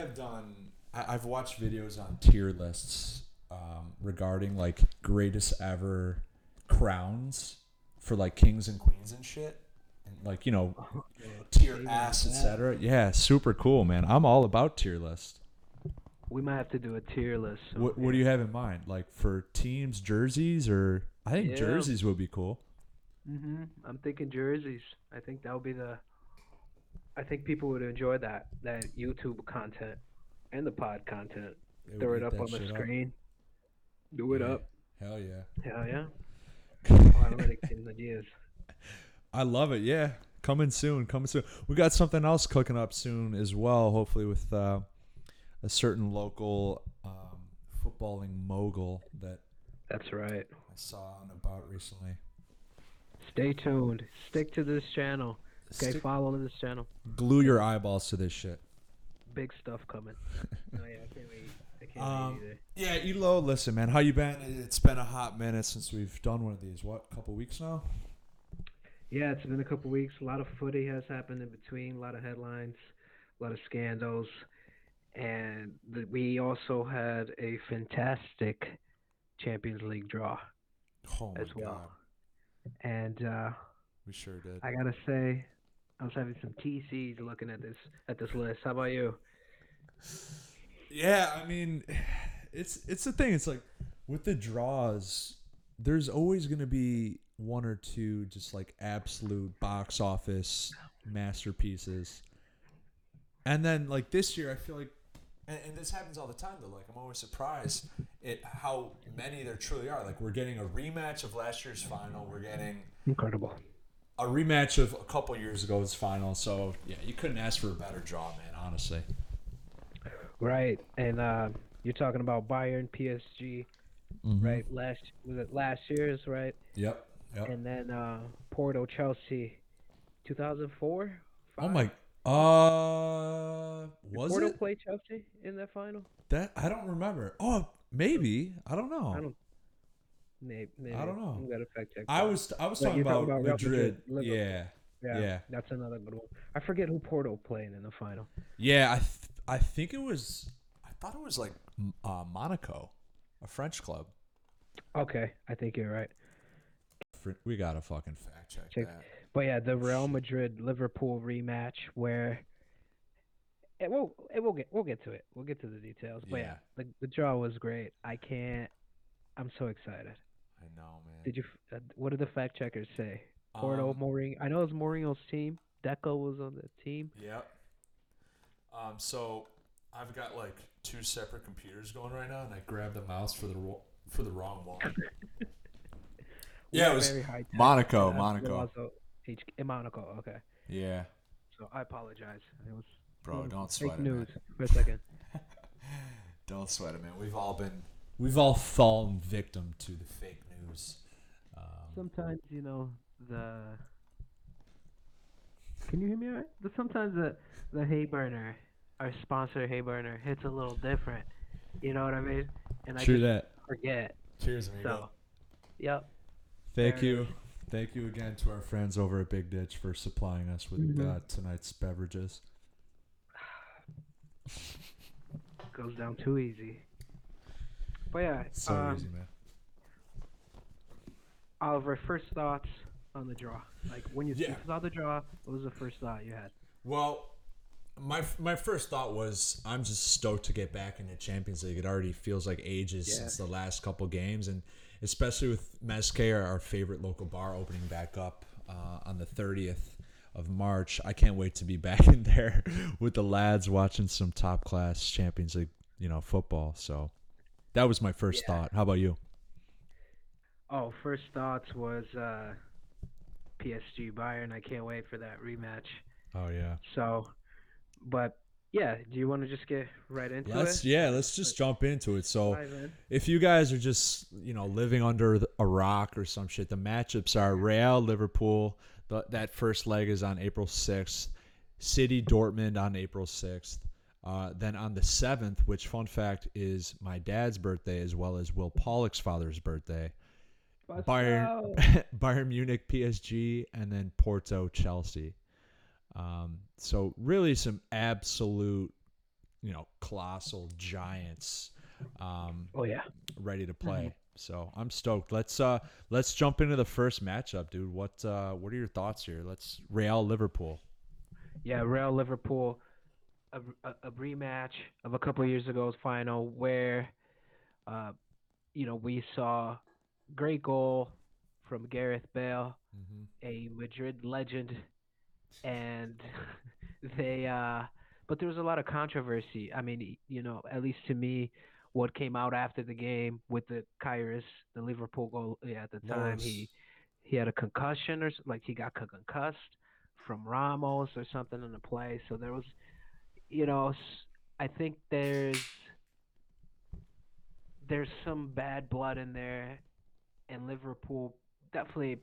have done. I, I've watched videos on tier lists um, regarding like greatest ever crowns for like kings and queens and shit, and like you know tier ass, etc. Yeah, super cool, man. I'm all about tier list. We might have to do a tier list. so- What What do you have in mind? Like for teams, jerseys, or I think Yeah. jerseys would be cool. hmm I'm thinking jerseys. I think that would be the. I think people would enjoy that that YouTube content and the pod content. They Throw it up on the screen. Do it Yeah. up. Hell yeah. Hell yeah. Analytics and ideas. I love it. Yeah, coming soon. Coming soon. We got something else cooking up soon as well. Hopefully with uh, a certain local um, footballing mogul that That's right. I saw on about recently. Stay tuned. Stick to this channel. Okay, Stick- follow this channel. glue your eyeballs to this shit. Big stuff coming. oh yeah, I can't wait. I can't Um, wait either. Yeah, Elo. Listen, man, how you been? It's been a hot minute since we've done one of these. What, a couple weeks now? Yeah, it's been a couple weeks. A lot of footy has happened in between. A lot of headlines, a lot of scandals, and the, we also had a fantastic Champions League draw Oh my as well. god, And uh, we sure did. I gotta say, I was having some TCs looking at this at this list. How about you? Yeah, I mean, it's it's the thing. It's like with the draws, there's always gonna be one or two just like absolute box office masterpieces, and then like this year, I feel like, and, and this happens all the time though. Like I'm always surprised at how many there truly are. Like we're getting a rematch of last year's final. We're getting Incredible. A rematch of a couple years ago's final. So yeah, you couldn't ask for a better draw, man. Honestly. Right, and uh, you're talking about Bayern, PSG, Mm-hmm. right? Last was it last year's, right? Yep. Yep. And then uh, Porto, Chelsea, 2004. Oh my. Uh, was Porto it play Chelsea in that final? that? I don't remember. Oh, maybe. I don't know. I don't. Maybe, maybe. I don't know. Gotta fact check. I was I was talking about, about Madrid. Madrid, Yeah, Yeah, yeah. that's another good one. I forget who Porto played in the final. yeah. I th- I think it was. I thought it was like uh, Monaco, a French club. Okay, I think you're right. We gotta fucking fact check, Check. that. But yeah, the Real Madrid Liverpool rematch where it will it will get we'll get to it. We'll get to the details. But yeah, Yeah. the the draw was great. I can't. I'm so excited. Know, man. Did you? Uh, what did the fact checkers say? Porto, Um, Mourinho. I know it was Mourinho's team. Deco was on the team. Yep. Um, so I've got like two separate computers going right now, and I grabbed the mouse for the ro- for the wrong one. Yeah, it was very high Monaco. Monaco. also H- in Monaco. Okay, Yeah, so I apologize. It was bro, don't sweat it. man. news for a second. Don't sweat it, man. We've all been, we've all fallen victim to the fake news. Um, Sometimes you know the. Can you hear me? All right? But sometimes the the Hayburner, our sponsor Hayburner, hits a little different. You know what I mean? And I True just that. forget. Cheers, amigo. So, yep. Thank there it you. Thank you again to our friends over at Big Ditch for supplying us with Mhm. uh, tonight's beverages. Goes down too easy. But yeah, So um, easy, man. Oliver, first thoughts on the draw. Like when you, Yeah. saw the draw, what was the first thought you had? Well, my my first thought was I'm just stoked to get back in the Champions League. It already feels like ages Yeah. since the last couple games, and especially with our, our favorite local bar, opening back up uh, on the 30th of March. I can't wait to be back in there with the lads watching some top class Champions League, you know, football. So that was my first Yeah. thought. How about you? Oh, first thoughts was uh, PSG Bayern. I can't wait for that rematch. Oh yeah. So, but yeah, do you want to just get right into Let's it? yeah, let's just jump into it. So if you guys are just you know living under a rock or some shit, the matchups are Real Liverpool. The, that first leg is on April sixth. City Dortmund on April sixth. Uh, then on the seventh, which fun fact is my dad's birthday as well as Will Pollock's father's birthday. Bayern, Bayern Munich, PSG, and then Porto, Chelsea. Um, so really, some absolute you know colossal giants um, Oh yeah. ready to play. So I'm stoked. Let's uh let's jump into the first matchup, dude. What uh what are your thoughts here? Let's Real Liverpool. Yeah, Real Liverpool, a, a, a rematch of a couple of years ago's final where, uh, you know, we saw great goal from Gareth Bale, Mm-hmm. a Madrid legend, and they, uh, but there was a lot of controversy. I mean, you know, at least to me, what came out after the game with the Karius, the Liverpool goal yeah, at the time, he he had a concussion or like he got concussed from Ramos or something in the play. So there was, you know, I think there's there's some bad blood in there, and Liverpool definitely.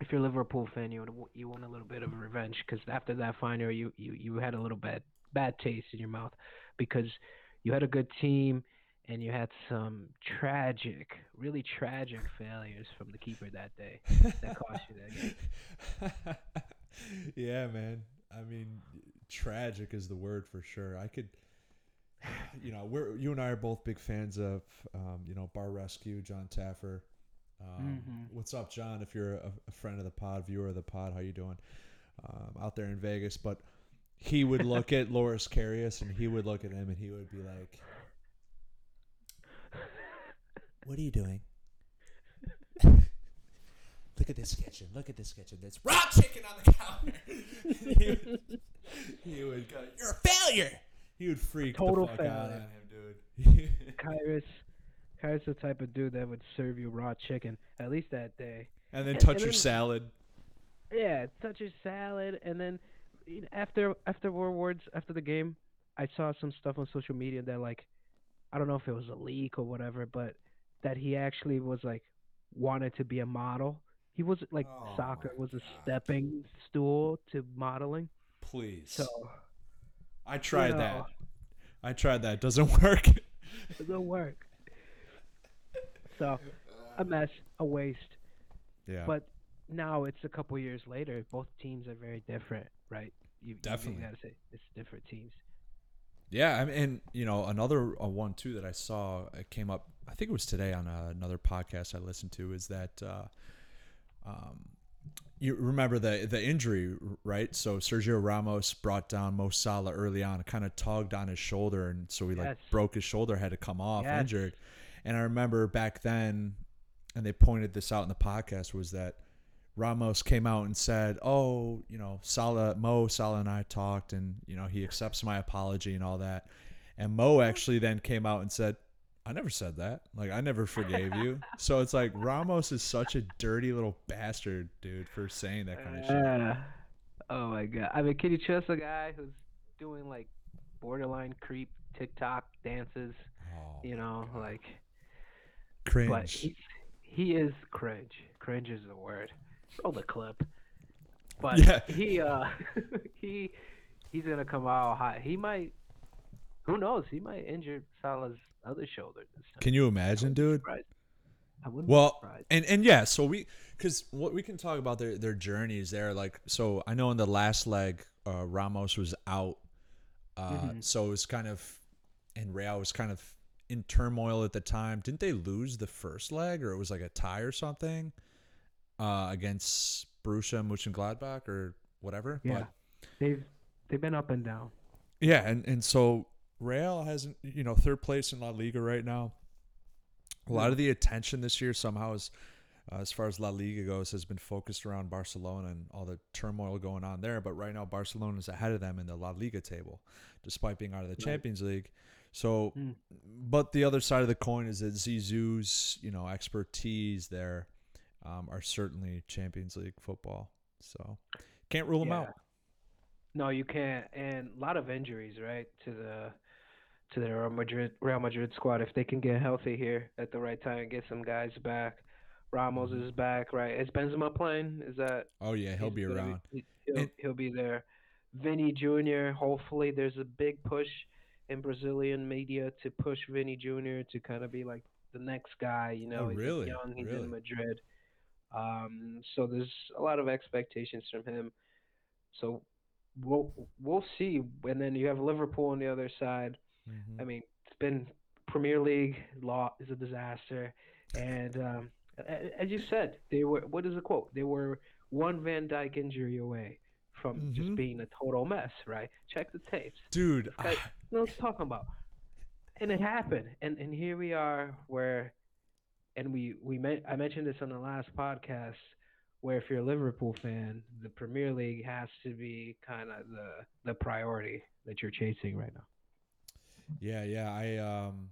If you're a Liverpool fan, you would, you want a little bit of revenge because after that final, you, you you had a little bad bad taste in your mouth because you had a good team and you had some tragic, really tragic failures from the keeper that day that cost you that game. yeah, man. I mean, tragic is the word for sure. I could, you know, we're you and I are both big fans of, um, you know, Bar Rescue, John Taffer. Um, Mhm. What's up, John? If you're a, a friend of the pod, viewer of the pod, how you doing? Um, out there in Vegas, but he would look at Loris Karius and he would look at him and he would be like, "What are you doing?" Look at this kitchen. Look at this kitchen. There's raw chicken on the counter. he, would, he would go, "You're a failure." He would freak Total the fuck out on failure. him, dude. Karius, Karius the type of dude that would serve you raw chicken at least that day. and then And- touch and your then- salad. Yeah, touch your salad, and then you know, after afterwards after the game, I saw some stuff on social media that like, I don't know if it was a leak or whatever, but that he actually was like wanted to be a model. He was like Oh soccer was a God. stepping stool to modeling. Please. So I tried know. that. I tried that. Doesn't work. don't work. So a mess, a waste. yeah. But now it's a couple years later. Both teams are very different, right? You, Definitely. You gotta say it's different teams. Yeah, I mean, and you know, another uh, one too that I saw it came up. I think it was today on uh, another podcast I listened to. Is that uh, um, you remember the the injury, right? So Sergio Ramos brought down Mo Salah early on, kind of tugged on his shoulder, and so he like broke his shoulder, had to come off Yes. injured. And I remember back then, and they pointed this out in the podcast was that Ramos came out and said, "Oh, you know, Salah, Mo, Salah and I talked, and you know, he accepts my apology and all that." And Mo actually then came out and said, "I never said that. Like, I never forgave you." so it's like Ramos is such a dirty little bastard, dude, for saying that kind of shit. Uh, oh my god! I mean, can you trust a guy who's doing like borderline creep TikTok dances? Oh, You know, like, but cringe. he, he is cringe. Cringe is the word. Roll the clip. But Yeah. he uh he he's gonna come out hot. He might. Who knows? He might injure Salah's other shoulder this time. Can you imagine, dude? Surprised. I wouldn't Well, be and and yeah, so we because what we can talk about their their journeys there. Like, so I know in the last leg, uh, Ramos was out, uh, Mhm. so it was kind of, and Real was kind of in turmoil at the time. Didn't they lose the first leg, or it was like a tie or something, uh, against Borussia Mönchengladbach or whatever? Yeah. They've they've been up and down. Yeah, and, and so Real hasn't, you know, third place in La Liga right now. A lot of the attention this year somehow is, uh, as far as La Liga goes, has been focused around Barcelona and all the turmoil going on there. But right now, Barcelona is ahead of them in the La Liga table, despite being out of the Champions League. So, Mm. but the other side of the coin is that Zizou's, you know, expertise there um, are certainly Champions League football. So, can't rule them out. No, you can't. And a lot of injuries, right, to the to the Real Madrid Real Madrid squad. If they can get healthy here at the right time and get some guys back. Ramos Mhm. is back, right? Is Benzema playing? Is that Oh yeah, he'll be around. he- he'll, And- he'll be there. Vinny Jr. Hopefully, there's a big push in Brazilian media to push Vinny Jr. to kind of be like the next guy. You know, Oh, he's really? young, he's Really? in Madrid. Um, so there's a lot of expectations from him. So we'll we'll see. And then you have Liverpool on the other side. Mhm. I mean, it's been Premier League law is a disaster, and um, as you said, they were. What is the quote? They were one Van Dijk injury away from Mhm. just being a total mess. Right? Check the tapes. dude. know I'm talking about? And it happened, and and here we are, where, and we we met, I mentioned this on the last podcast, where if you're a Liverpool fan, the Premier League has to be kind of the the priority that you're chasing right now. Yeah, yeah. I um,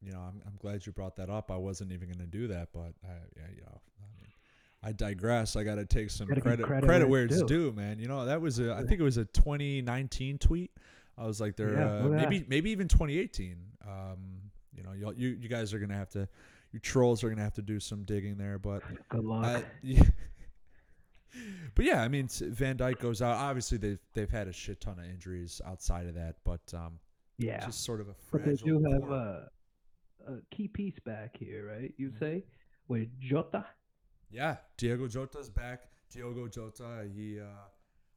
you know, I'm I'm glad you brought that up. I wasn't even gonna do that, but I, yeah, you know, I digress. I got to take some credit credit credit, where it's due. due, man. You know, that was a I think it was a 2019 tweet. I was like, they're Yeah, uh, look at maybe maybe even 2018. Um, you know, you you you guys are gonna have to, you trolls are gonna have to do some digging there, but Good luck. uh, yeah. But yeah, I mean, Van Dijk goes out. Obviously, they've they've had a shit ton of injuries outside of that, but um, yeah, just sort of a but they do have a a key piece back here, right? You say with Jota. Yeah, Diego Jota's back. Diogo Jota, he, uh,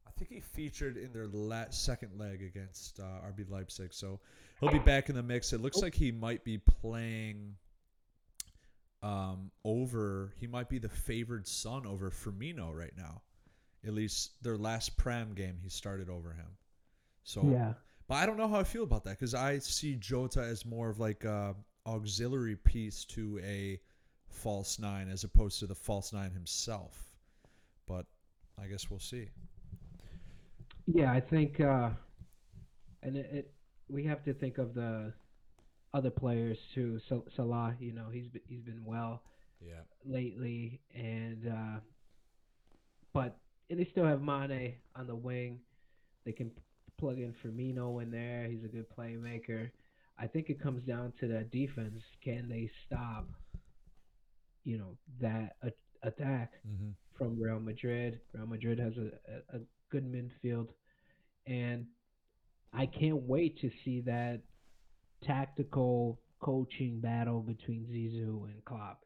I think he featured in their la- second leg against uh, RB Leipzig, so he'll be back in the mix. It looks like he might be playing um, over. He might be the favored son over Firmino right now. At least their last Prem game, he started over him. So, Yeah. but I don't know how I feel about that because I see Jota as more of like a auxiliary piece to a false nine as opposed to the false nine himself. But I guess we'll see. Yeah, I think, uh, and it, it we have to think of the other players too. So Salah, you know, he's been, he's been well Yeah. lately, and uh, but and they still have Mane on the wing. They can plug in Firmino in there. He's a good playmaker. I think it comes down to that defense. Can they stop? You know that a- attack Mm-hmm. from Real Madrid. Real Madrid has a, a, a good midfield, and I can't wait to see that tactical coaching battle between Zizou and Klopp.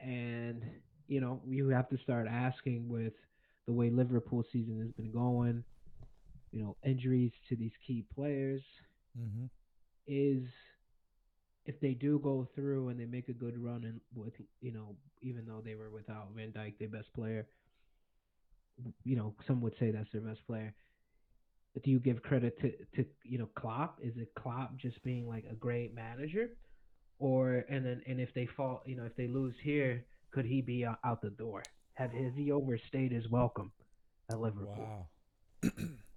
And you know, you have to start asking with the way Liverpool season has been going. You know, injuries to these key players Mm-hmm. is if they do go through and they make a good run and with you know even though they were without Van Dijk their best player you know some would say that's their best player. But do you give credit to to you know Klopp? Is it Klopp just being like a great manager? Or and then and if they fall you know if they lose here could he be out the door? Have has he overstayed his welcome at Liverpool? Wow.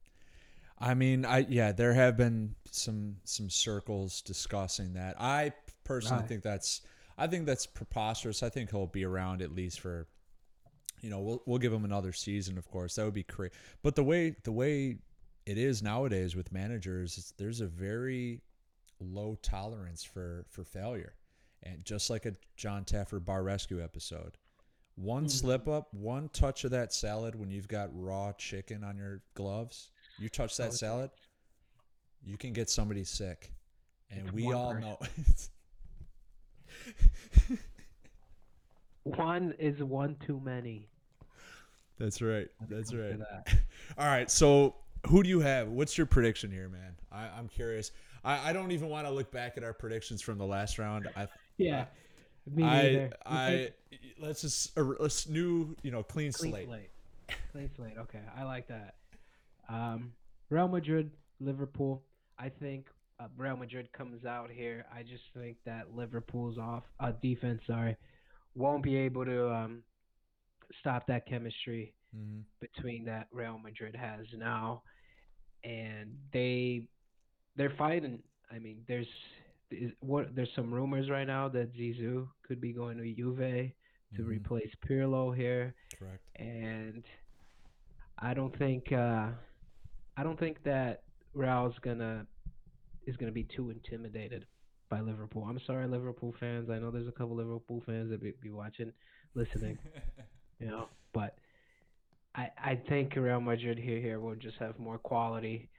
I mean, I yeah, there have been some some circles discussing that. I personally Right. think that's I think that's preposterous. I think he'll be around at least for you know, we'll we'll give him another season, of course. That would be great. But the way the way it is nowadays with managers, there's a very low tolerance for for failure. And just like a John Taffer bar rescue episode, one Mhm. slip up, one touch of that salad when you've got raw chicken on your gloves, you touch that salad, you can get somebody sick. And we one all person. know. one is one too many That's right. That's right. that. All right. So, who do you have? What's your prediction here, man? I, I'm curious. I, I don't even want to look back at our predictions from the last round. I, Yeah, me I, neither. I, let's just let's new, you know, clean, clean slate. slate. Clean slate. Okay, I like that. Um, Real Madrid, Liverpool. I think uh, Real Madrid comes out here. I just think that Liverpool's off uh, defense. Sorry, won't be able to um, stop that chemistry hmm between that Real Madrid has now, and they they're fighting. I mean, there's is, what there's some rumors right now that Zizou could be going to Juve to Mhm. replace Pirlo here, Correct. and I don't think uh, I don't think that Real's gonna is gonna be too intimidated by Liverpool. I'm sorry, Liverpool fans. I know there's a couple Liverpool fans that be, be watching, listening you know. But I I think Real Madrid here here will just have more quality,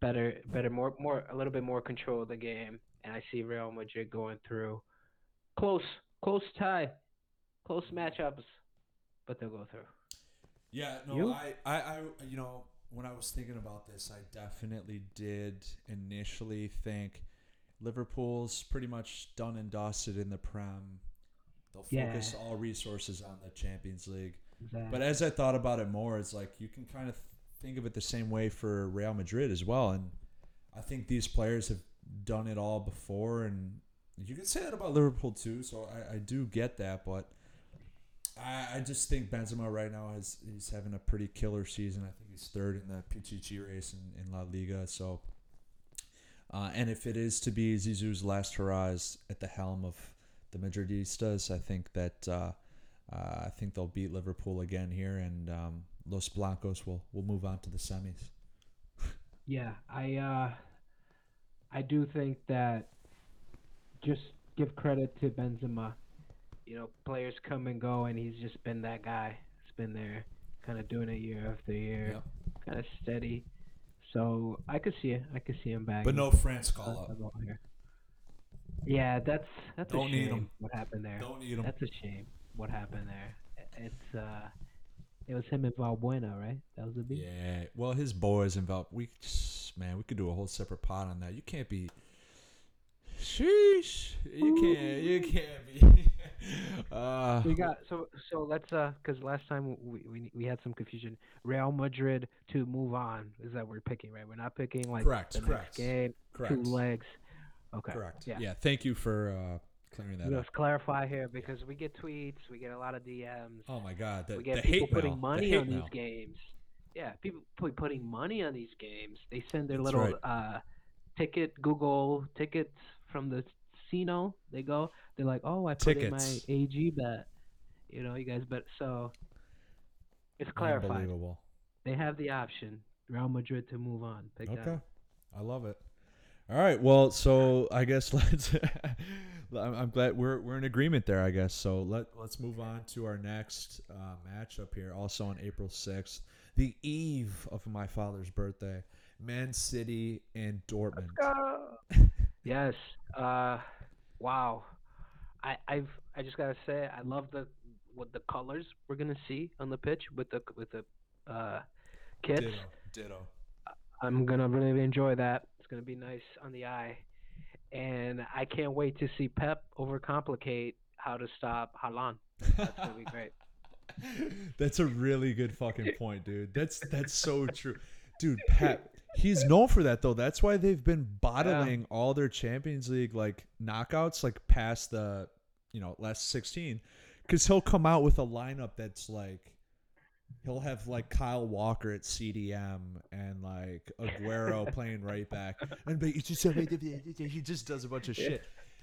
better better more more a little bit more control of the game, and I see Real Madrid going through close close tie, close matchups, but they'll go through. Yeah, no, You? I, I, I, you know, when I was thinking about this, I definitely did initially think Liverpool's pretty much done and dusted in the Prem. They'll focus Yeah. all resources on the Champions League. Exactly. But as I thought about it more, it's like you can kind of think of it the same way for Real Madrid as well. And I think these players have done it all before, and you can say that about Liverpool too. So I, I do get that, but I, I just think Benzema right now is he's having a pretty killer season. I think he's third in the Pichichi race in, in La Liga. So, uh, and if it is to be Zizou's last hurrahs at the helm of the Madridistas, I think that. Uh, uh, I think they'll beat Liverpool again here, and um, Los Blancos will will move on to the semis. Yeah, I uh, I do think that just give credit to Benzema. You know, players come and go, and he's just been that guy. He's been there, kind of doing it year after year, kind of steady. So I could see it. I could see him back. But no France call up. Yeah, that's that's Don't a need shame. 'em. What happened there? Don't need them. That's a shame. What happened there? It's uh, it was him and Valbuena, right? That was the beat. Yeah. Well, his boys involved. We just- man, we could do a whole separate pod on that. You can't be. Sheesh. You can't. You can't be. uh, We got so so let's uh because last time we, we we had some confusion. Real Madrid to move on is that we're picking right? We're not picking like Correct, the correct, next game, correct. two legs. Okay, Correct. Yeah. Yeah. Thank you for uh, clearing that. Let's clarify here because we get tweets, we get a lot of DMs, Oh my God. The, we get people putting mail. money the on mail. these games. Yeah, people put, putting money on these games. They send their That's little right. uh ticket Google tickets from the casino. They go. They're like, oh, I put in my Tickets. AG bet. You know, you guys bet. So it's clarified. Unbelievable. They have the option. Real Madrid to move on. Pick Okay. I love it. All right. Well, so I guess let's. I'm I'm glad we're we're in agreement there. I guess so. Let let's move on to our next uh, matchup here. Also on April sixth, the eve of my father's birthday, Man City and Dortmund. Yes. Uh, wow. I I've I just gotta say I love the what the colors we're gonna see on the pitch with the with the uh, kits. Ditto. Ditto. I'm gonna really enjoy that. It's gonna be nice on the eye, and I can't wait to see Pep overcomplicate how to stop Haaland. That's gonna be great. That's a really good fucking point, dude. That's that's so true. Dude, Pep, he's known for that though. That's why they've been bottling all their Champions League like knockouts like past the, you know, last 16 cuz he'll come out with a lineup that's like he'll have like Kyle Walker at CDM and like Aguero playing right back. And he just he just does a bunch of shit.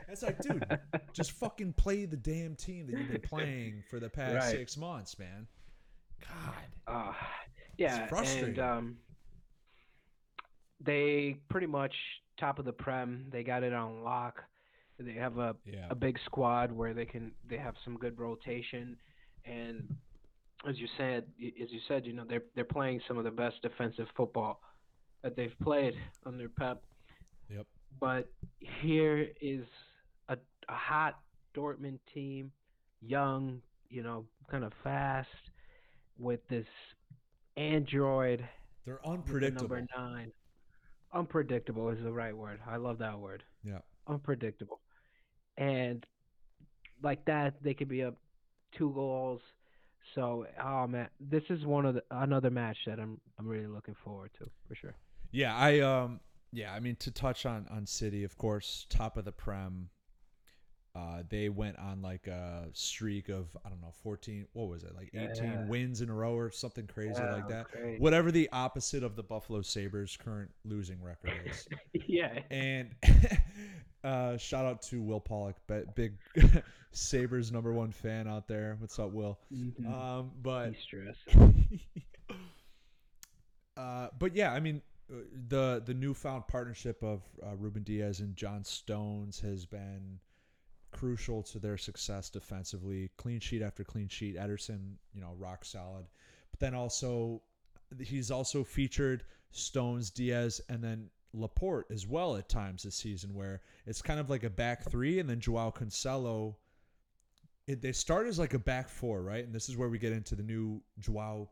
It's like, dude, just fucking play the damn team that you've been playing for the past Right. six months, man. God. Uh, yeah, and frustrating. um, they pretty much top of the prem. They got it on lock. They have a Yeah. a big squad where they can they have some good rotation, and as you said, as you said, you know they're they're playing some of the best defensive football that they've played under Pep. Yep. But here is a, a hot Dortmund team, young, you know, kind of fast, with this android They're unpredictable. number nine. Unpredictable is the right word. I love that word. Yeah. Unpredictable. And like that, they could be up two goals. So, oh man, this is one of the another match that I'm I'm really looking forward to for sure. Yeah, I um yeah, I mean to touch on on City, of course, top of the prem. Uh, they went on like a streak of I don't know, 14. What was it? Like 18 Yeah. wins in a row or something crazy Yeah, like that. great. Whatever the opposite of the Buffalo Sabres current losing record is. yeah. and uh, shout out to Will Pollock, big Sabres number one fan out there. What's up, Will? Mhm. Um, but uh, but yeah, I mean, uh, the the newfound partnership of uh, Ruben Dias and John Stones has been crucial to their success defensively. Clean sheet after clean sheet. Ederson, you know, rock solid. But then also, he's also featured Stones, Dias, and then Laporte as well at times this season, where it's kind of like a back three, and then Joao Cancelo. It, they start as like a back four, right? And this is where we get into the new Joao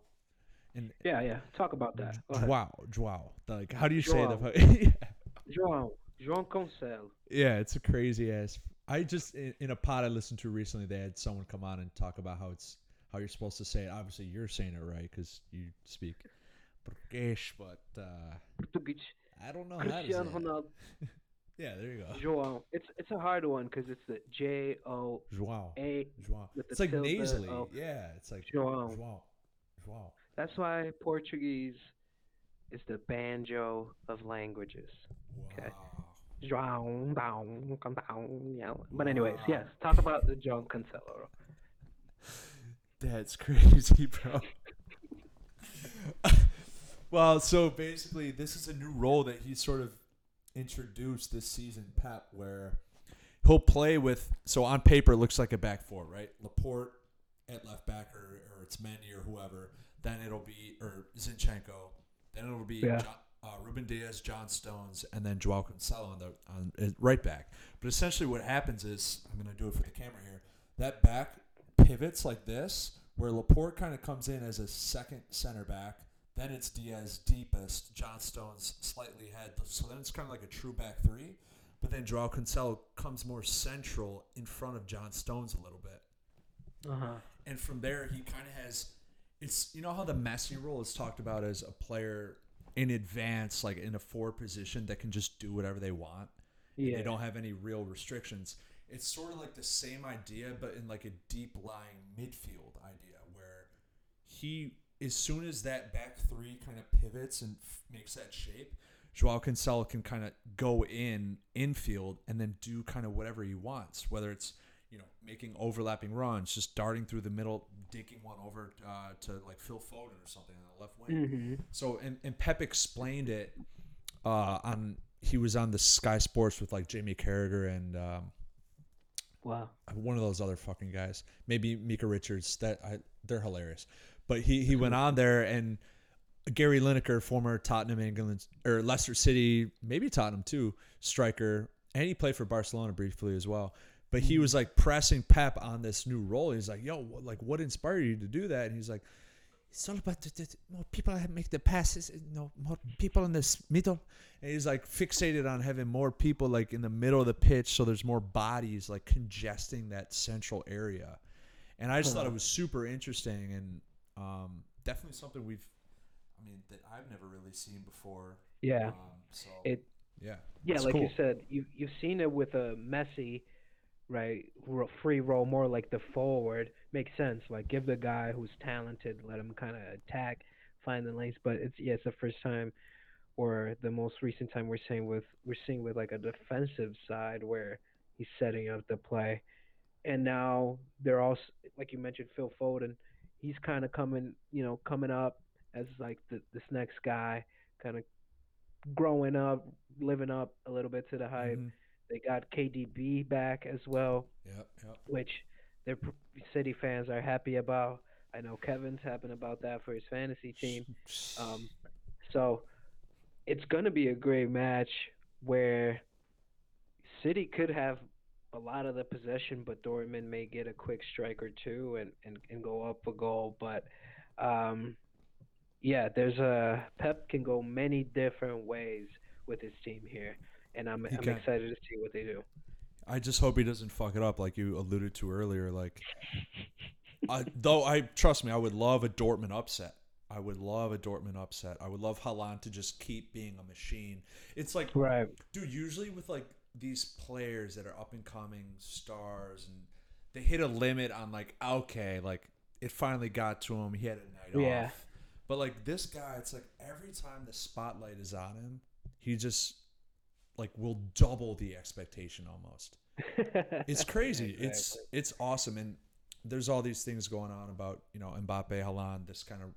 And Yeah, yeah. Talk about that. Joao, Joao. Like, how do you say Joao. the? yeah. João, João Cancelo. Yeah, it's a crazy ass. I just in, in a pod I listened to recently, they had someone come on and talk about how it's how you're supposed to say it. Obviously, you're saying it right because you speak Portuguese, but uh, Portuguese. I don't know how to say Cristiano it. Yeah, there you go. João. It's it's a hard one because it's the J O Joao, A. Joao. It's like nasally. oh. Yeah, it's like Joao. Joao, Joao. That's why Portuguese is the banjo of languages. Okay. Wow. João, down, come down, yeah. But anyways, yes. Talk about the João Cancelo. That's crazy, bro. well, so basically, this is a new role that he sort of introduced this season, Pep, where he'll play with. So on paper, it looks like a back four, right? Laporte at left back, or, or it's Mendy or whoever. Then it'll be or Zinchenko. Then it'll be Yeah. John, uh, Ruben Dias, John Stones, and then Joao Cancelo on the on uh, right back. But essentially, what happens is I'm going to do it for the camera here. That back pivots like this, where Laporte kind of comes in as a second center back. Then it's Dias deepest, John Stones slightly ahead. So then it's kind of like a true back three. But then Joao Cancelo comes more central in front of John Stones a little bit. Uh huh. And from there, he kind of has. It's you know how the Messi role is talked about as a player in advance, like in a forward position that can just do whatever they want. and Yeah. They don't have any real restrictions. It's sort of like the same idea, but in like a deep lying midfield idea where he, as soon as that back three kind of pivots and f- makes that shape, Joao Cancelo can kind of go in infield and then do kind of whatever he wants, whether it's you know making overlapping runs, just darting through the middle, dinking one over uh, to like Phil Foden or something on the left wing. Mm-hmm. So and, and Pep explained it uh, on he was on the Sky Sports with like Jamie Carragher and um, Wow. one of those other fucking guys, maybe Micah Richards. That I, they're hilarious. But he he went on there and Gary Lineker, former Tottenham, England or Leicester City, maybe Tottenham too, striker, and he played for Barcelona briefly as well. But he was like pressing Pep on this new role. He's like, "Yo, like, what inspired you to do that?" And he's like, "It's all about the, the, more people that make the passes. You know, more people in this middle." And he's like fixated on having more people like in the middle of the pitch, so there's more bodies like congesting that central area. And I just thought it was super interesting and um, definitely something we've, I mean, that I've never really seen before. Yeah. Um, so It yeah, Yeah, like you said, you you've seen it with a Messi, right? Free roll more like the forward makes sense. Like give the guy who's talented, let him kind of attack, find the lanes. But it's yeah, it's the first time, or the most recent time we're seeing with we're seeing with like a defensive side where he's setting up the play, and now they're also like you mentioned Phil Foden, he's kind of coming you know coming up as like the, this next guy, kind of growing up, living up a little bit to the hype. Mhm. They got KDB back as well, Yep, yep. which their City fans are happy about. I know Kevin's happy about that for his fantasy team. Um, so it's going to be a great match where City could have a lot of the possession, but Dortmund may get a quick strike or two and, and, and go up a goal. But um, yeah, there's a Pep can go many different ways with his team here, and I'm I'm excited to see what they do. I just hope he doesn't fuck it up like you alluded to earlier. Like, I, though I trust me, I would love a Dortmund upset. I would love a Dortmund upset. I would love Haaland to just keep being a machine. It's like Right. dude usually with like these players that are up and coming stars and they hit a limit on like okay like it finally got to him he had a night Yeah. off but like this guy it's like every time the spotlight is on him he just like will double the expectation almost it's crazy it's Exactly. it's awesome and there's all these things going on about you know Mbappe Haaland this kind of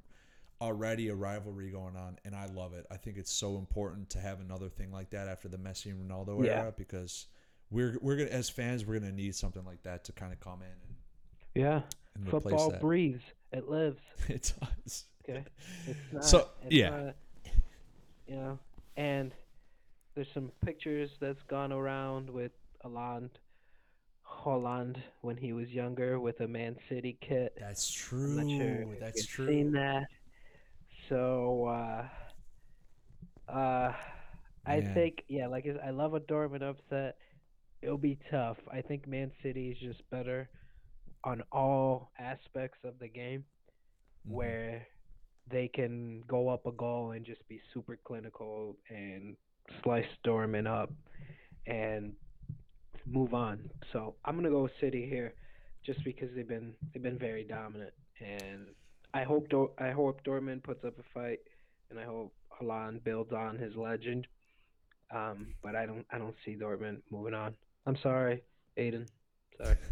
already a rivalry going on and I love it. I think it's so important to have another thing like that after the Messi and Ronaldo Yeah. era because we're we're gonna as fans we're gonna need something like that to kind of come in and, yeah. and Football breathes. It lives. it does. Okay. It's not, So, it's yeah. not, you know, and there's some pictures that's gone around with Haaland, Haaland when he was younger with a Man City kit. That's true. sure That's true. Seen that? So, uh, uh, I think yeah, like I love a Dortmund upset. It'll be tough. I think Man City is just better on all aspects of the game, Mhm. where they can go up a goal and just be super clinical and slice Dortmund up and move on. So I'm gonna go with City here, just because they've been they've been very dominant, and I hope Dor- I hope Dortmund puts up a fight, and I hope Haaland builds on his legend. Um, but I don't I don't see Dortmund moving on. I'm sorry, Aiden. Sorry.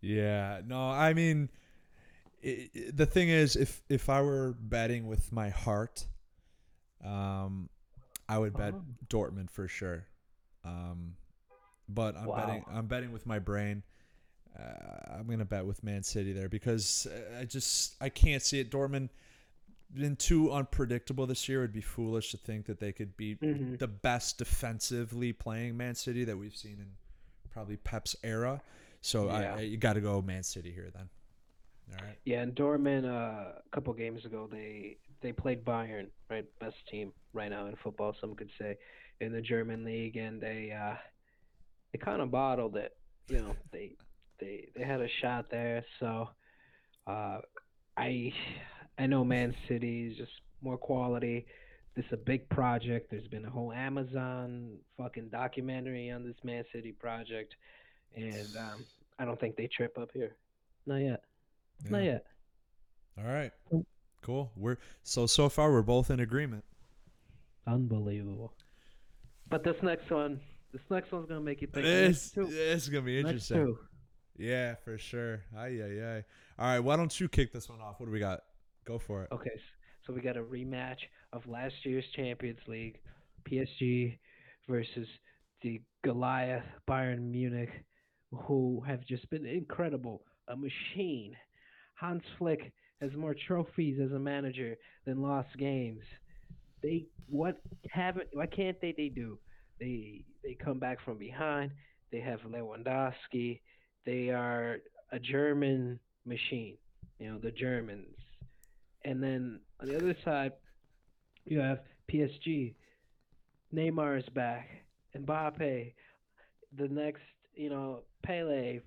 Yeah, no, I mean, i i the thing is, if if I were betting with my heart, um, I would bet Oh. Dortmund for sure. Um, but I'm Wow. betting I'm betting with my brain. Uh, I'm gonna bet with Man City there because uh, I just I can't see it. Dortmund been too unpredictable this year. It'd be foolish to think that they could beat hmm the best defensively playing Man City that we've seen in probably Pep's era. So I, I, you got to go Man City here then. All right. Yeah, and Dortmund uh, a couple games ago they they played Bayern, right? Best team right now in football, some could say, in the German league, and they uh, they kind of bottled it. You know, they they they had a shot there. So uh, I I know Man City is just more quality. This is a big project. There's been a whole Amazon fucking documentary on this Man City project, and um, I don't think they trip up here. Not yet. Not yet. All right. Cool. We're so so far we're both in agreement. Unbelievable. But this next one, this next one's gonna make you think. It's, it's gonna be interesting. Yeah, for sure. Aye, aye, aye. All right. Why don't you kick this one off? What do we got? Go for it. Okay, so we got a rematch of last year's Champions League, PSG versus the Goliath Bayern Munich, who have just been incredible, a machine. Hans Flick has more trophies as a manager than lost games. They what haven't what can't they they do? They they come back from behind. They have Lewandowski. They are a German machine. You know the Germans. And then on the other side, you have PSG. Neymar is back. Mbappe, the next, you know, Pele,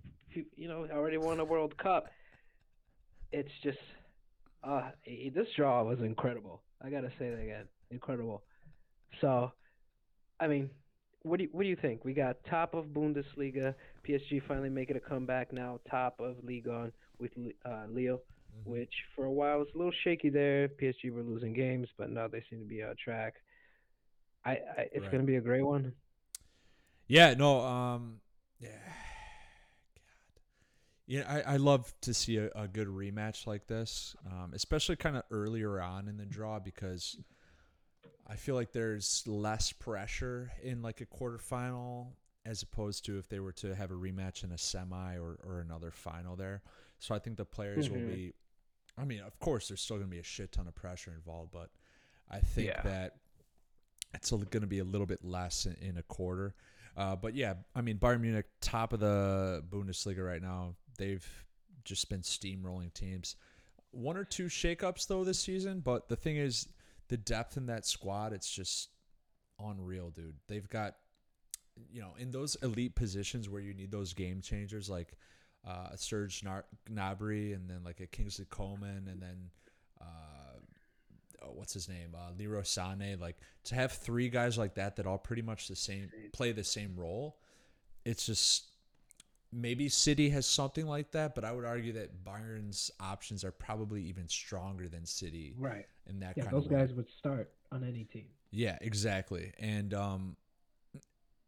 you know, already won a World Cup. It's just, uh, this draw was incredible. I gotta say that again, incredible. So, I mean, what do you, what do you think? We got top of Bundesliga, PSG finally making a comeback now, top of Ligue 1 with uh, Lille Mm-hmm. which for a while was a little shaky there. PSG were losing games, but now they seem to be on track. I, I it's Right. gonna be a great one. Yeah, no, um yeah. Yeah, I, I love to see a, a good rematch like this, um, especially kind of earlier on in the draw because I feel like there's less pressure in like a quarterfinal as opposed to if they were to have a rematch in a semi or, or another final there. So I think the players will Mhm. be I mean, of course there's still gonna be a shit ton of pressure involved, but I think Yeah. that it's going to be a little bit less in, in a quarter. Uh, but yeah, I mean, Bayern Munich, top of the Bundesliga right now. They've just been steamrolling teams. One or two shakeups though this season, but the thing is, the depth in that squad, it's just unreal, dude. They've got, you know, in those elite positions where you need those game changers, like uh, a Serge Gnabry, and then like a Kingsley Coman, and then. Uh, oh, what's his name? Uh, Leroy Sané. Like to have three guys like that that all pretty much the same play the same role. It's just maybe City has something like that, but I would argue that Bayern's options are probably even stronger than City Right. in that Yeah, kind those of way. guys would start on any team. Yeah, exactly. And um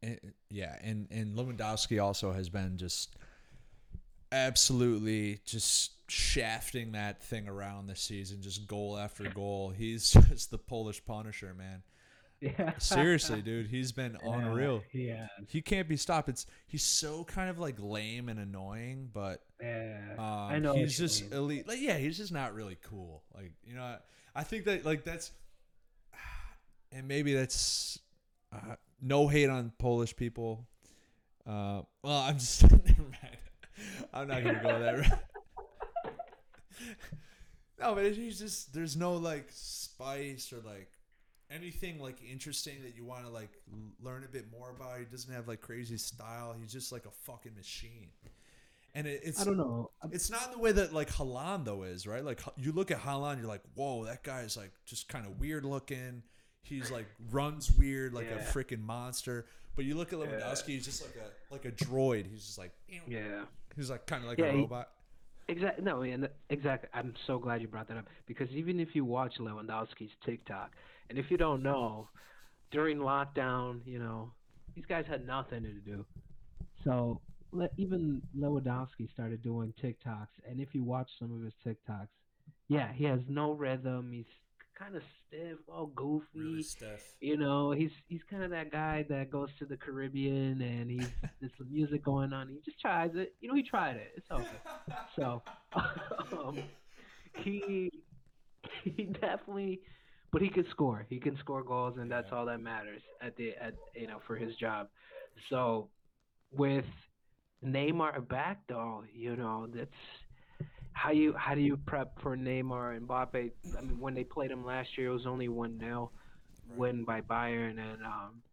and, yeah, and and Lewandowski also has been just absolutely just shafting that thing around this season, just goal after goal. He's just the Polish Punisher, man. Yeah. Seriously, dude, he's been unreal. Yeah. He can't be stopped. It's he's so kind of like lame and annoying, but Yeah. um, I know he's just mean. elite. Like, yeah, he's just not really cool. Like you know, I, I think that like that's, and maybe that's uh, no hate on Polish people. Uh, well, I'm just never mind. I'm not gonna go there. No, but he's just there's no like spice or like anything like interesting that you want to like learn a bit more about. He doesn't have like crazy style. He's just like a fucking machine. And it, it's I don't know. it's not in the way that like Haaland though is right. Like you look at Haaland, you're like, whoa, that guy's like just kind of weird looking. He's like runs weird like a freaking monster. But you look at Lewandowski, he's just like a like a droid. He's just like Yeah. he's like kind of like Yeah, a he- robot. Exactly. No, and exactly. I'm so glad you brought that up because even if you watch Lewandowski's TikTok, and if you don't know, during lockdown, you know, these guys had nothing to do. So le- even Lewandowski started doing TikToks, and if you watch some of his TikToks, yeah, he has no rhythm. He's kind of stiff, all goofy. Really stiff. You know, he's he's kind of that guy that goes to the Caribbean and he's there's some music going on. He just tries it. You know, he tried it. It's okay. So um, he he definitely, but he can score. He can score goals, and that's Yeah. all that matters at the at you know for his job. So with Neymar back though, you know that's how you how do you prep for Neymar and Mbappe? I mean, when they played him last year, it was only one 0 Right. win by Bayern, and um,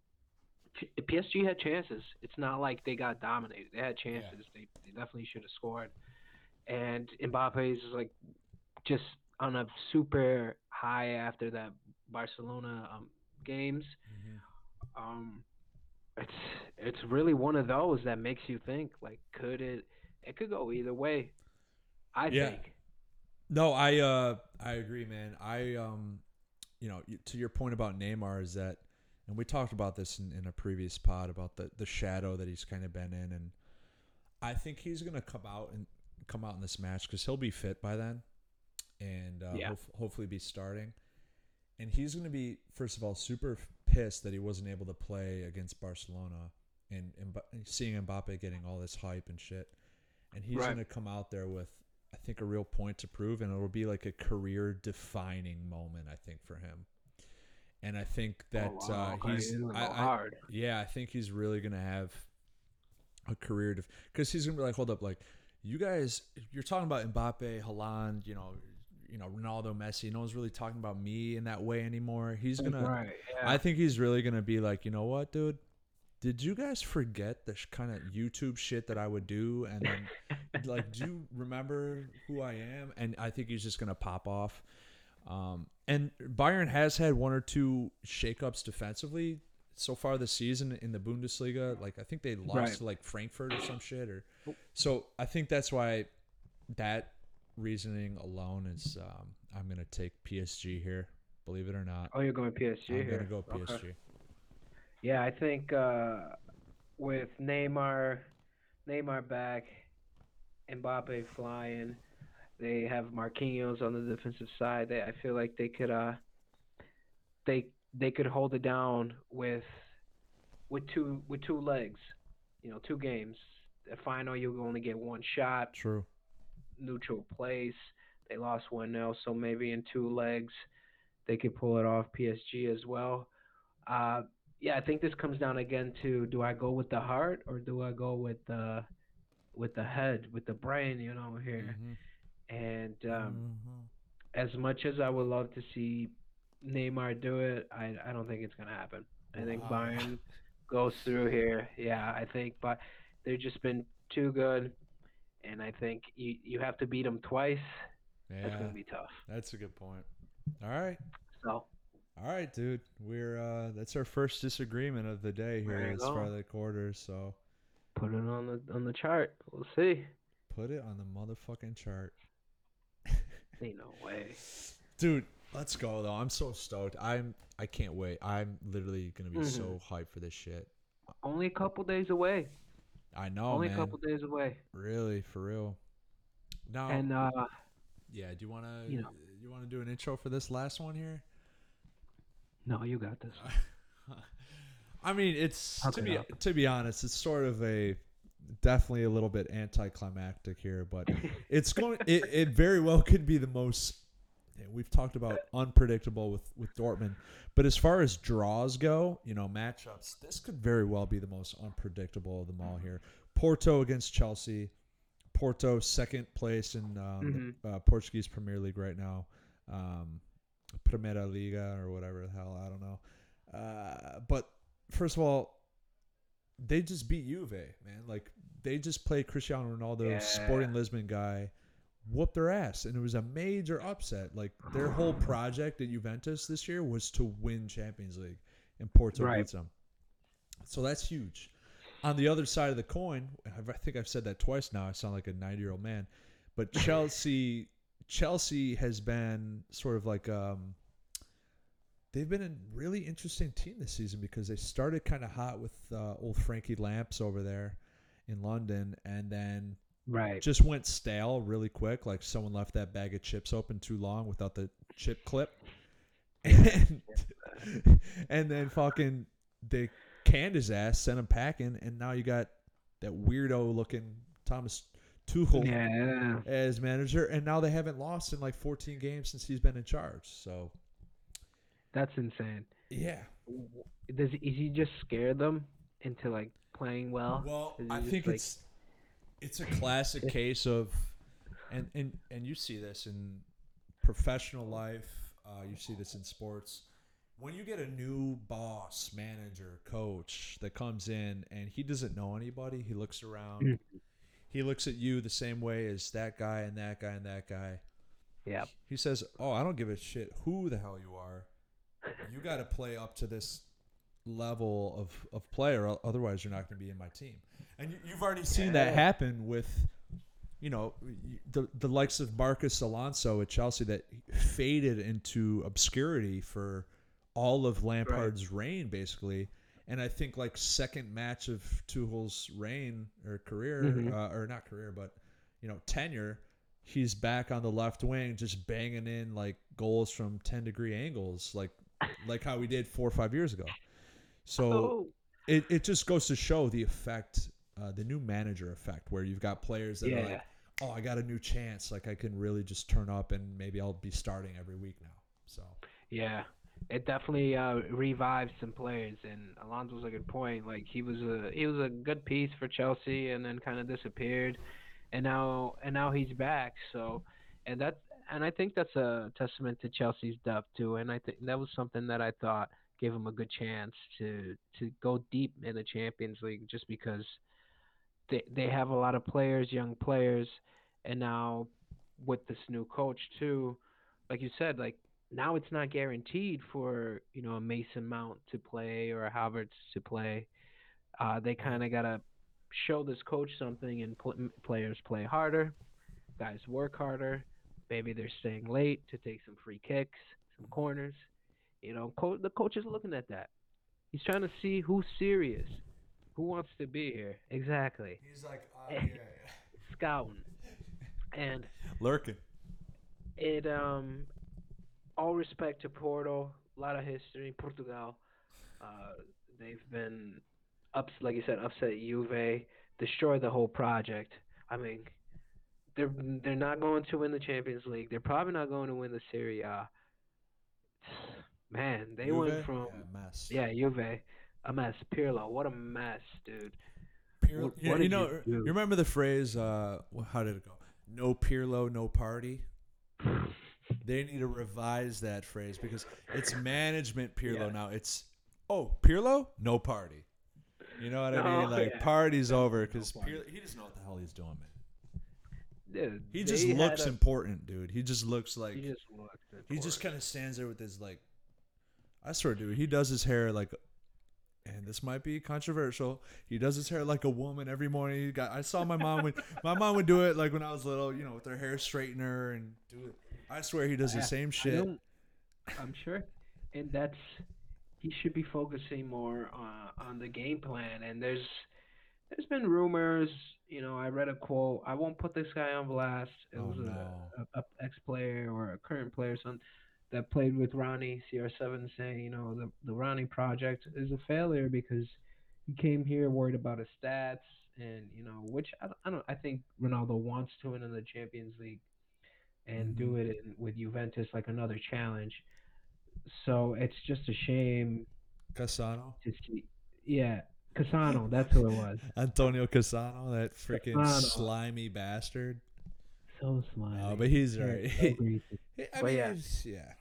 PSG had chances. It's not like they got dominated. They had chances. They, they definitely should have scored. And Mbappe is like just on a super high after that Barcelona um, games. Mhm. Um, it's it's really one of those that makes you think like, could it? It could go either way. I Yeah. think. No, I uh I agree, man. I um you know, to your point about Neymar is that and we talked about this in, in a previous pod about the the shadow that he's kind of been in and I think he's going to come out and come out in this match cuz he'll be fit by then and uh, Yeah. hof- hopefully be starting. And he's going to be first of all super pissed that he wasn't able to play against Barcelona and, and seeing Mbappe getting all this hype and shit. And he's Right. going to come out there with I think a real point to prove, and it will be like a career defining moment. I think for him, and I think that oh, wow. uh, he's I, I- yeah, I think he's really gonna have a career because he's gonna be like, hold up, like you guys, you're talking about Mbappe, Haaland, you know, you know Ronaldo, Messi. No one's really talking about me in that way anymore. He's gonna, right. Yeah. I think he's really gonna be like, you know what, dude. Did you guys forget the sh- kind of YouTube shit that I would do? And then, like, do you remember who I am? And I think he's just gonna pop off. Um, and Bayern has had one or two shakeups defensively so far this season in the Bundesliga. Like I think they lost Right. to like Frankfurt or some shit. Or so I think that's why that reasoning alone is um, I'm gonna take PSG here. Believe it or not, oh, you're going PSG I'm here. gonna go Okay. PSG. Yeah, I think uh, with Neymar, Neymar back, Mbappe flying, they have Marquinhos on the defensive side. They, I feel like they could, uh, they they could hold it down with with two with two legs, you know, two games. The final, you only get one shot, True. Neutral place. They lost one 0 so maybe in two legs they could pull it off. PSG as well. Uh, yeah, I think this comes down again to do I go with the heart or do I go with the with the head, with the brain, you know, here. Mhm. And um, Mhm. as much as I would love to see Neymar do it, I I don't think it's gonna happen. I think Wow. Bayern goes through here. Yeah, I think, but they've just been too good, and I think you you have to beat them twice. That's gonna be tough. that's a good point. All right. So All right, dude. We're uh that's our first disagreement of the day here as far as the quarters, so put it on the on the chart. We'll see. put it on the motherfucking chart. Ain't no way. Dude, let's go though. I'm so stoked. I'm I can't wait. I'm literally gonna be so Mm-hmm. hyped for this shit. Only a couple days away. I know, Only man. a couple days away. Really, for real. Now, And uh, yeah. Do you wanna you know. you wanna do an intro for this last one here? no, you got this. I mean, it's to be I? to be honest, it's sort of a definitely a little bit anticlimactic here, but it's going. It, it very well could be the most. We've talked about unpredictable with with Dortmund, but as far as draws go, you know matchups, this could very well be the most unpredictable of them all here. Porto against Chelsea, Porto second place in um, Mhm. uh, Portuguese Premier League right now, um, Primeira Liga or whatever the hell I don't know. Uh, but first of all, they just beat Juve, man. Like they just played Cristiano Ronaldo, Yeah. Sporting Lisbon guy, whooped their ass, and it was a major upset. Like their whole project at Juventus this year was to win Champions League, and Porto Right. beats them. So that's huge. On the other side of the coin, I think I've said that twice now. I sound like a ninety-year-old man, but Chelsea, Chelsea has been sort of like um, they've been a really interesting team this season because they started kind of hot with uh, old Frankie Lamps over there in London, and then Right. just went stale really quick. Like someone left that bag of chips open too long without the chip clip, and and then fucking they canned his ass, sent him packing, and now you got that weirdo looking Thomas Tuchel Yeah. as manager, and now they haven't lost in like 14 games since he's been in charge. So That's insane. yeah, Does is he just scare them into like playing well? Well, I think like- it's it's a classic case of, and and and you see this in professional life. Uh, you see this in sports. When you get a new boss, manager, coach that comes in and he doesn't know anybody, he looks around. Mhm. He looks at you the same way as that guy and that guy and that guy. Yeah. He says, "Oh, I don't give a shit who the hell you are. You got to play up to this level of, of player, otherwise you're not going to be in my team." And you, you've already seen that happen with, you know, the the likes of Marcos Alonso at Chelsea that faded into obscurity for all of Lampard's reign, basically. And I think like second match of Tuchel's reign or career, Mhm. uh, or not career, but you know tenure, he's back on the left wing, just banging in like goals from ten degree angles, like like how we did four or five years ago. So Oh. it, it just goes to show the effect, uh, the new manager effect, where you've got players that are like, oh, I got a new chance, like I can really just turn up and maybe I'll be starting every week now. So Yeah, it definitely uh, revived some players, and Alonso's a good point. Like he was a he was a good piece for Chelsea, and then kind of disappeared, and now and now he's back. So, and that and I think that's a testament to Chelsea's depth too. And I think that was something that I thought gave them a good chance to to go deep in the Champions League, just because they they have a lot of players, young players, and now with this new coach too, like you said, like now it's not guaranteed for you know a Mason Mount to play or a Havertz to play. Uh, they kind of gotta show this coach something, and pl- players play harder, guys work harder. Maybe they're staying late to take some free kicks, some corners. You know, co- the coach is looking at that. He's trying to see who's serious, who wants to be here. Exactly, he's like, oh, yeah, scouting, and lurking. it um all respect to Porto, a lot of history. Portugal, uh, they've been ups like you said, upset Juve, destroyed the whole project. I mean, they're they're not going to win the Champions League. They're probably not going to win the Serie A. Man, they went from yeah, mess. yeah Juve, a mess. Pirlo, what a mess, dude. Pirlo, What- you, what you know, you you, remember the phrase? Uh, how did it go? No Pirlo, no party. They need to revise that phrase because it's management Pirlo Yeah. now. It's oh Pirlo, no party. You know what I mean? Like yeah. party's over No because party. Pirlo, he doesn't know what the hell he's doing, man. Dude, He just looks a- important, dude. He just looks like he just just kind of stands there with his like. I swear, dude, he does his hair like, and this might be controversial. He does his hair like a woman every morning. He got. I saw my mom would. my mom would do it like when I was little, you know, with her hair straightener and do it. I swear he does the same shit. I'm sure, and that's he should be focusing more on on the game plan. And there's there's been rumors. You know, I read a quote. I won't put this guy on blast. It Oh, was a, no. a, a ex player or a current player, son that played with Ronnie CR7, saying, you know, the the Ronnie project is a failure because he came here worried about his stats and you know, which I don't, I don't I think Ronaldo wants to win in the Champions League and do mm-hmm. it in, with Juventus like another challenge. So it's just a shame Cassano. to see. Yeah, Cassano, that's who it was. Antonio Cassano, that freaking Cassano. slimy bastard. So slimy. Oh, but he's Yeah, alright. so. I But mean, yeah. yeah.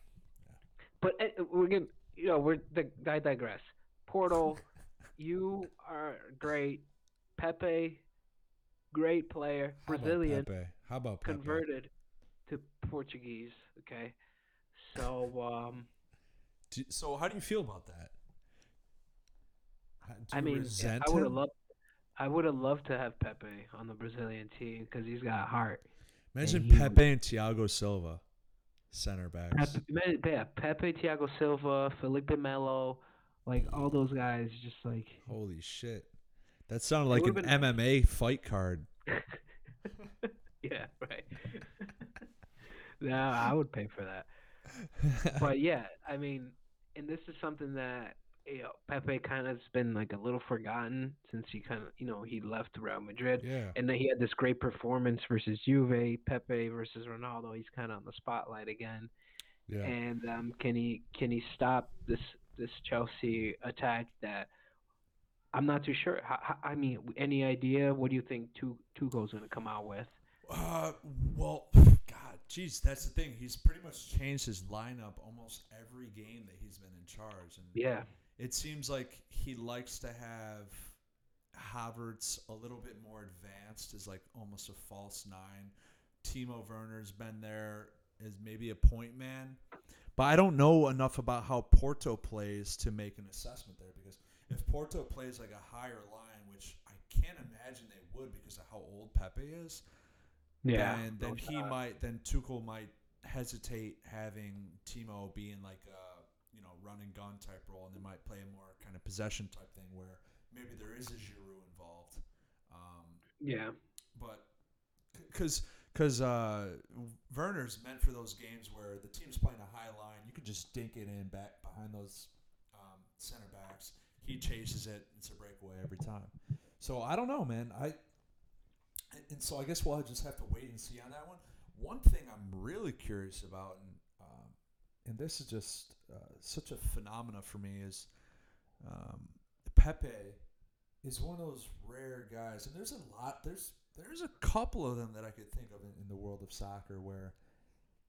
But uh, we're gonna, you know, we're the I digress. Portal, you are great. Pepe, great player. How about Brazilian, Pepe? How about Pepe? converted to Portuguese. Okay, so um, Do- so how do you feel about that? How- I mean, I would have loved, I would have loved to have Pepe on the Brazilian team because he's got heart. Imagine he Pepe and Thiago Silva, center backs. Pepe, yeah, Pepe, Thiago Silva, Felipe Melo, like all those guys, just like Holy shit. That sounded like an been- MMA fight card. yeah, right. no, I would pay for that. But yeah, I mean, and this is something that you know Pepe kind of has been like a little forgotten since he kind of you know he left Real Madrid, yeah. and then he had this great performance versus Juve, Pepe versus Ronaldo. He's kind of on the spotlight again. Yeah. And um, can he can he stop this this Chelsea attack that I'm not too sure. How, how- I mean, any idea? What do you think Tu- Tuchel's going to come out with? Uh, well, God, jeez, that's the thing. He's pretty much changed his lineup almost every game that he's been in charge, and Yeah, it seems like he likes to have Havertz a little bit more advanced as like almost a false nine. Timo Werner's been there as maybe a point man, but I don't know enough about how Porto plays to make an assessment there because if Porto plays like a higher line, which I can't imagine they would because of how old Pepe is, yeah. then then he might then Tuchel might hesitate having Timo be in like a run and gun type role, and they might play a more kind of possession type thing where maybe there is a Giroud involved. Um, Yeah, but because because uh, Werner's meant for those games where the team's playing a high line, you could just dink it in back behind those um, center backs. He chases it; it's a breakaway every time. So I don't know, man. I and, so I guess we'll just have to wait and see on that one. One thing I'm really curious about, and and this is just uh, such a phenomena for me, is um, Pepe is one of those rare guys, and there's a lot. There's there's a couple of them that I could think of in, in the world of soccer where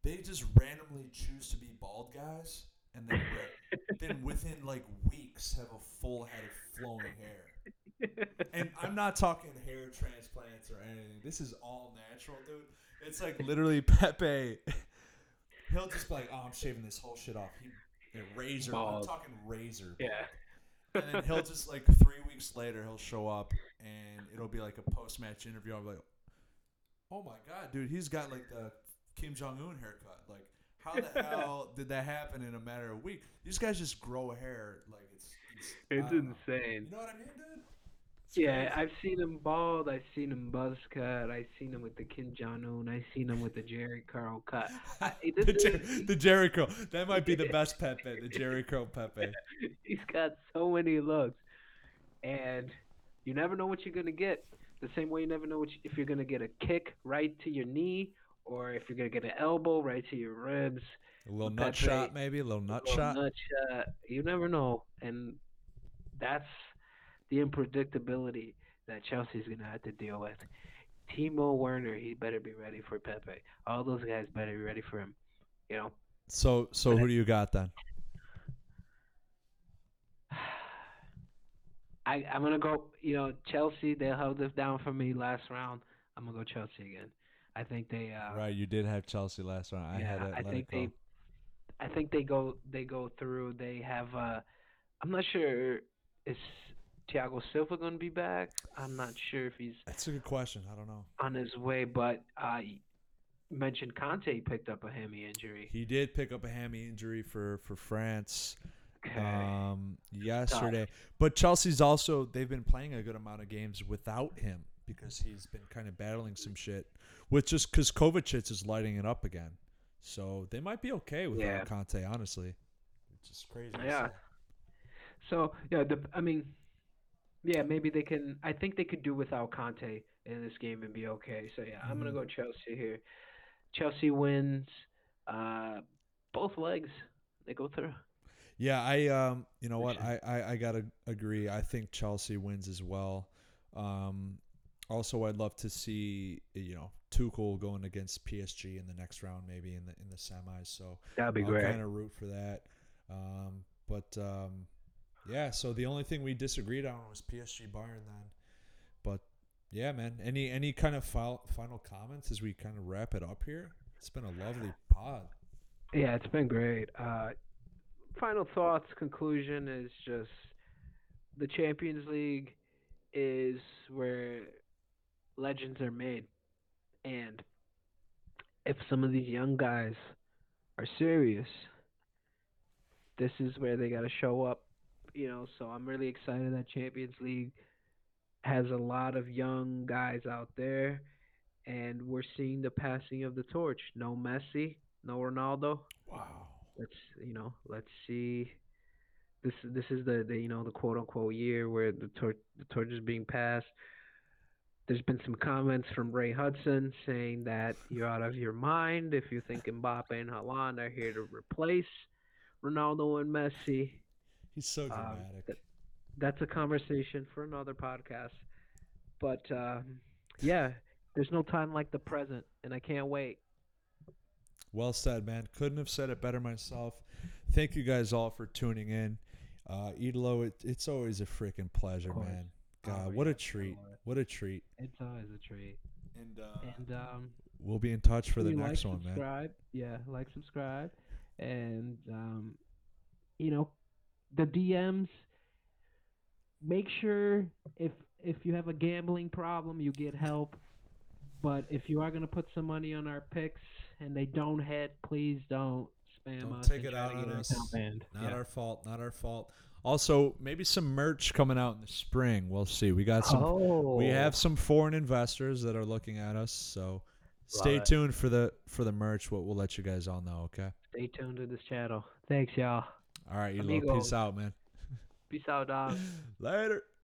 they just randomly choose to be bald guys, and then then within like weeks have a full head of flowing hair. And I'm not talking hair transplants or anything. This is all natural, dude. It's like literally Pepe. He'll just be like, "Oh, I'm shaving this whole shit off." He, a razor. I'm talking razor. yeah. and then he'll just like three weeks later he'll show up and it'll be like a post match interview. I'm like, "Oh my god, dude, he's got like the Kim Jong Un haircut. Like, how the hell did that happen in a matter of a week? These guys just grow hair like it's it's, It's don't know. insane. You know what I mean, dude? Yeah. I've seen him bald. I've seen him buzz cut. I've seen him with the Kim Jong Un. I've seen him with the Jheri curl cut. I- the, Jer- the Jericho. That might be the best Pepe. The Jericho Pepe. He's got so many looks, and you never know what you're gonna get. The same way you never know what you, if you're gonna get a kick right to your knee, or if you're gonna get an elbow right to your ribs. A little Pepe- nut shot, maybe a little nut little shot. nut shot. You never know, and that's the unpredictability that Chelsea's gonna have to deal with. Timo Werner, he better be ready for Pepe. All those guys better be ready for him. You know. So, so who do you got then? I I'm gonna go. You know, Chelsea. They held this down for me last round. I'm gonna go Chelsea again. I think they. Uh, Right, you did have Chelsea last round. I yeah, had it. I think they. I think they go. They go through. They have. Uh, I'm not sure. Is Thiago Silva going to be back? I'm not sure if he's That's a good question. I don't know. on his way. But uh, mentioned Kanté picked up a hammy injury. He did pick up a hammy injury for for France Okay. um, yesterday, but Chelsea's also they've been playing a good amount of games without him because he's been kind of battling some shit with just because Kovacic is lighting it up again. So they might be okay without Yeah. Kanté, honestly. It's just crazy. Yeah. So yeah, the, I mean, yeah, maybe they can. I think they could do without Kanté in this game and be okay. So yeah, I'm gonna Mhm. go Chelsea here. Chelsea wins. Uh, both legs they go through. Yeah, I um, you know what, I, I I gotta agree. I think Chelsea wins as well. Um, also, I'd love to see you know Tuchel going against PSG in the next round, maybe in the in the semis. So That'd be I'll great. kind of root for that. Um, but um, yeah, so the only thing we disagreed on was PSG Bayern then. But yeah, man, any any kind of final final comments as we kind of wrap it up here? It's been a lovely pod. Yeah, it's been great. Uh, final thoughts, conclusion is just the Champions League is where legends are made. And if some of these young guys are serious, this is where they got to show up. You know, so I'm really excited that Champions League has a lot of young guys out there, and we're seeing the passing of the torch. No Messi, no Ronaldo. Wow. Let's you know, let's see. This this is the, the you know the quote unquote year where the torch the torch is being passed. There's been some comments from Ray Hudson saying that you're out of your mind if you think Mbappe and Haaland are here to replace Ronaldo and Messi. He's so Um, dramatic. th- that's a conversation for another podcast. But um, yeah, there's no time like the present, and I can't wait. Well said, man. Couldn't have said it better myself. Thank you guys all for tuning in. Uh, Italo, it, it's always a freaking pleasure, man. God, Oh, what yeah, a treat. What a treat. It's always a treat. And uh, And um, we'll be in touch for the next like, one, man. Yeah, like, subscribe, and um, you know, the DMs. Make sure if if you have a gambling problem, you get help. But if you are gonna put some money on our picks and they don't hit, please don't spam Don't us. take it out on us. Not Yeah. our fault. Not our fault. Also, maybe some merch coming out in the spring. We'll see. We got some. oh, We have some foreign investors that are looking at us. So stay it. tuned for the for the merch. We'll, we'll let you guys all know. Okay. Stay tuned to this channel. Thanks, y'all. All right, you Amigos. Peace out, man. Peace out, dog. Later.